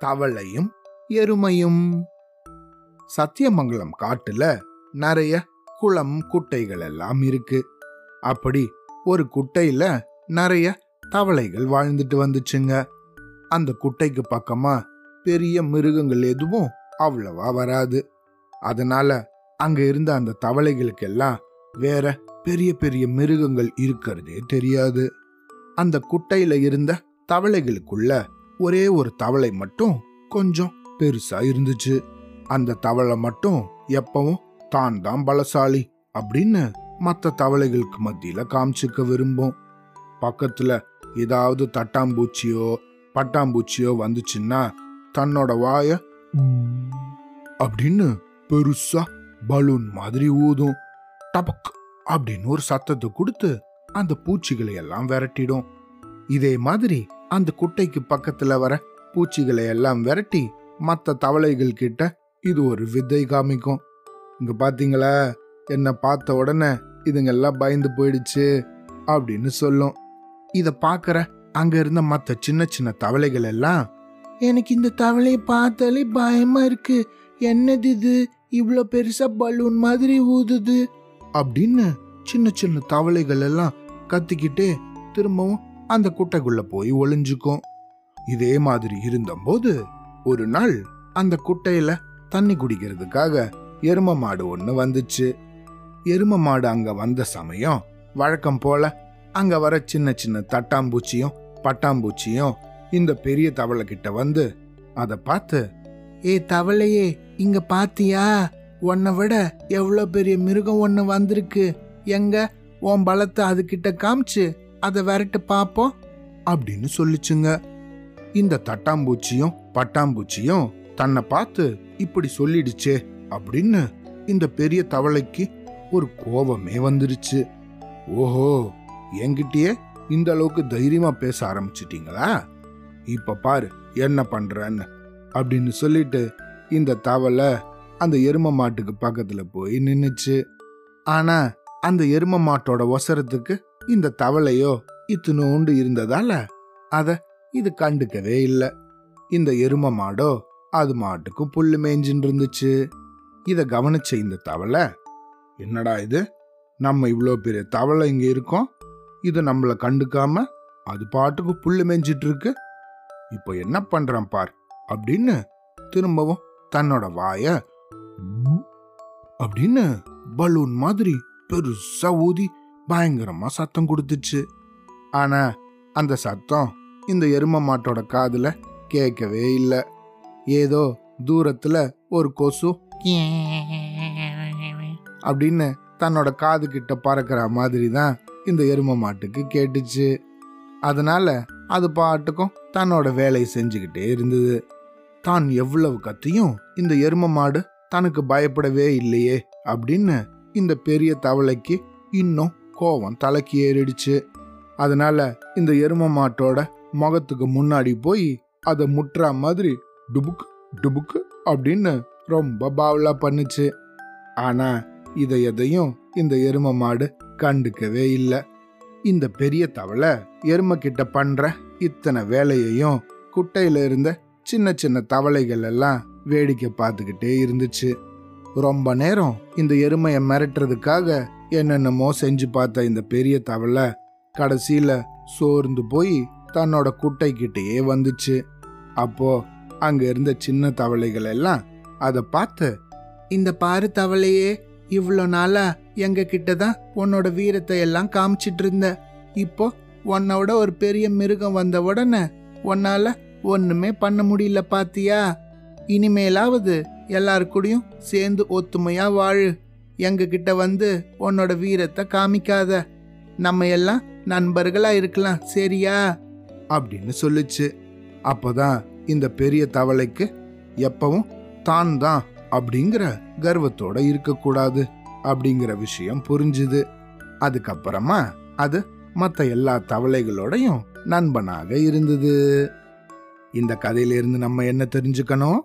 தவளையும் எருமையும். சத்தியமங்கலம் காட்டுல நிறைய குளம் குட்டைகள் எல்லாம் இருக்கு. அப்படி ஒரு குட்டையில நிறைய தவளைகள் வாழ்ந்துட்டு வந்துச்சுங்க. அந்த குட்டைக்கு பக்கமா பெரிய மிருகங்கள் எதுவும் அவ்வளவா வராது. அதனால அங்க இருந்த அந்த தவளைகளுக்கெல்லாம் வேற பெரிய பெரிய மிருகங்கள் இருக்கிறதே தெரியாது. அந்த குட்டையில இருந்த தவளைகளுக்குள்ள ஒரே ஒரு தவளை மட்டும் கொஞ்சம் பெருசா இருந்துச்சு. அந்த தவளை மட்டும் எப்பவும் தான் தான் பலசாலி அப்படின்னு மற்ற தவளைகளுக்கு மத்தியில காமிச்சுக்க விரும்பும். பக்கத்துல ஏதாவது தட்டாம்பூச்சியோ பட்டாம்பூச்சியோ வந்துச்சுன்னா தன்னோட வாய அப்படின்னு பெருசா பலூன் மாதிரி ஊதும். டபக் அப்படின்னு ஒரு சத்தத்தை கொடுத்து அந்த பூச்சிகளை எல்லாம் விரட்டிடும். இதே மாதிரி அந்த குட்டைக்கு பக்கத்துல வர பூச்சிகளை எல்லாம் விரட்டி மற்ற தவளைகள் கிட்ட இது ஒரு வித்தை காமிக்கும். இங்க பாத்தீங்களா? என்ன பார்த்த உடனே இதுங்கெல்லாம் பயந்து போயிடுச்சு அப்படின்னு சொல்லும். இத பாக்குற அங்க இருந்த மற்ற சின்ன சின்ன தவளைகள் எல்லாம் எனக்கு இந்த தவளையை பார்த்தாலே பயமா இருக்கு. என்னது இது? இவ்வளோ பெருசா பலூன் மாதிரி ஊதுது. அப்படின்னு சின்ன சின்ன தவளைகள் எல்லாம் கத்திக்கிட்டே திரும்பவும் அந்த குட்டைக்குள்ள போய் ஒளிஞ்சுக்கும். இதே மாதிரி இருந்தபோது ஒரு நாள் அந்த குட்டையில தண்ணி குடிக்கிறதுக்காக எரும மாடு ஒன்று வந்துச்சு. எரும மாடு அங்க வந்த சமயம் வழக்கம் போல அங்க வர சின்ன சின்ன தட்டாம்பூச்சியும் பட்டாம்பூச்சியும் இந்த பெரிய தவளை கிட்ட வந்து அதை பார்த்து ஏ தவளையே இங்க பாத்தியா? உன்னை விட எவ்வளோ பெரிய மிருகம் ஒன்று வந்திருக்கு. எங்க? உன் பலத்தை அதுகிட்ட காமிச்சு அதை விரட்டு பார்ப்போம் அப்படின்னு சொல்லிச்சுங்க. இந்த தட்டாம்பூச்சியும் பட்டாம்பூச்சியும் தன்னை பார்த்து இப்படி சொல்லிடுச்சே அப்படின்னு இந்த பெரிய தவளைக்கு ஒரு கோபமே வந்துருச்சு. ஓஹோ என்கிட்டயே இந்த அளவுக்கு தைரியமா பேச ஆரம்பிச்சிட்டீங்களா? இப்ப பாரு என்ன பண்றன்னு அப்படின்னு சொல்லிட்டு இந்த தவளை அந்த எரும மாட்டுக்கு பக்கத்துல போய் நின்னுச்சு. ஆனா அந்த எரும மாட்டோட ஒசரத்துக்கு இந்த தவளையோ இத்தினோண்டு இருந்ததால? அத இது கண்டுக்கவே இல்லை. இந்த எரும மாடோ அது மாட்டுக்கும் புல்லு மேய்ஞ்சின்னு இருந்துச்சு இத கவனிச்ச இந்த தவளை என்னடா இது? நம்ம இவ்வளோ பெரிய தவளை இங்க இருக்கோம். இது நம்மள கண்டுக்காம அது பாட்டுக்கு புல்லு மேய்ஞ்சிட்டு இருக்கு இப்போ என்ன பண்றான் பார்? அப்படின்னு திரும்பவும் தன்னோட வாய அப்படின்னு பலூன் மாதிரி பெருசா ஊதி பயங்கரமா சத்தம் கொடுத்துச்சு. ஆனா அந்த சத்தம் இந்த எரும மாட்டோட காதுல கேட்கவே இல்லை. ஏதோ தூரத்துல ஒரு கொசு அப்படின்னு தன்னோட காது கிட்ட பறக்கிற மாதிரி தான் இந்த எரும மாட்டுக்கு கேட்டுச்சு. அதனால அது பாட்டுக்கும் தன்னோட வேலையை செஞ்சுக்கிட்டே இருந்தது. தான் எவ்வளவு கத்தியும் இந்த எரும மாடு தனக்கு பயப்படவே இல்லையே அப்படின்னு இந்த பெரிய தவளைக்கு இன்னும் கோவம் தலைக்கு ஏறிடுச்சு. அதனால இந்த எரும மாட்டோட முகத்துக்கு முன்னாடி போய் அதை முட்டுற மாதிரி டுபுக் டுபுக் அப்படின்னு ரொம்ப பாவலா பண்ணுச்சு. ஆனா இதை எதையும் இந்த எரும மாடு கண்டுக்கவே இல்லை. இந்த பெரிய தவளை எரும கிட்ட பண்ற இத்தனை வேலையையும் குட்டையில இருந்த சின்ன சின்ன தவளைகள் எல்லாம் வேடிக்கை பார்த்துக்கிட்டே இருந்துச்சு. ரொம்ப நேரம் இந்த எருமையை மிரட்டுறதுக்காக என்னென்னமோ செஞ்சு பார்த்த இந்த பெரிய தவளை கடைசியில் சோர்ந்து போய் தன்னோட குட்டை கிட்டேயே வந்துச்சு. அப்போ அங்க இருந்த சின்ன தவளைகள் எல்லாம் அதை பார்த்து இந்த பாரு தவளையே இவ்வளோ நாளா எங்க கிட்ட தான் உன்னோட வீரத்தை எல்லாம் காமிச்சிட்டு இருந்த. இப்போ உன்னோட ஒரு பெரிய மிருகம் வந்த உடனே உன்னால ஒண்ணுமே பண்ண முடியல பாத்தியா? இனிமேலாவது எல்லாருக்கூடயும் சேர்ந்து ஒத்துமையா வாழு. எங்ககிட்ட வந்து உன்னோட வீரத்தை காமிக்காத. நம்ம எல்லாம் நண்பர்களா இருக்கலாம் சரியா? அப்படின்னு சொல்லுச்சு. அப்போதான் இந்த பெரிய தவளைக்கு எப்பவும் தான் தான் அப்படிங்கிற கர்வத்தோட இருக்கக்கூடாது அப்படிங்கிற விஷயம் புரிஞ்சுது. அதுக்கப்புறமா அது மற்ற எல்லா தவளைகளோடையும் நண்பனாக இருந்தது. இந்த கதையிலிருந்து நம்ம என்ன தெரிஞ்சுக்கணும்?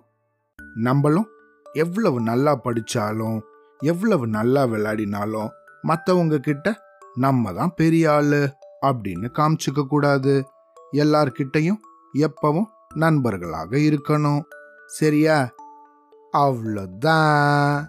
நம்மளும் எவ்வளவு நல்லா படிச்சாலும் எவ்வளவு நல்லா விளையாடினாலும் மற்றவங்க கிட்ட நம்ம தான் பெரிய ஆளு அப்படின்னு காமிச்சுக்க கூடாது. எல்லார்கிட்டையும் எப்பவும் நண்பர்களாக இருக்கணும். சரியா? அவ்வளோதான்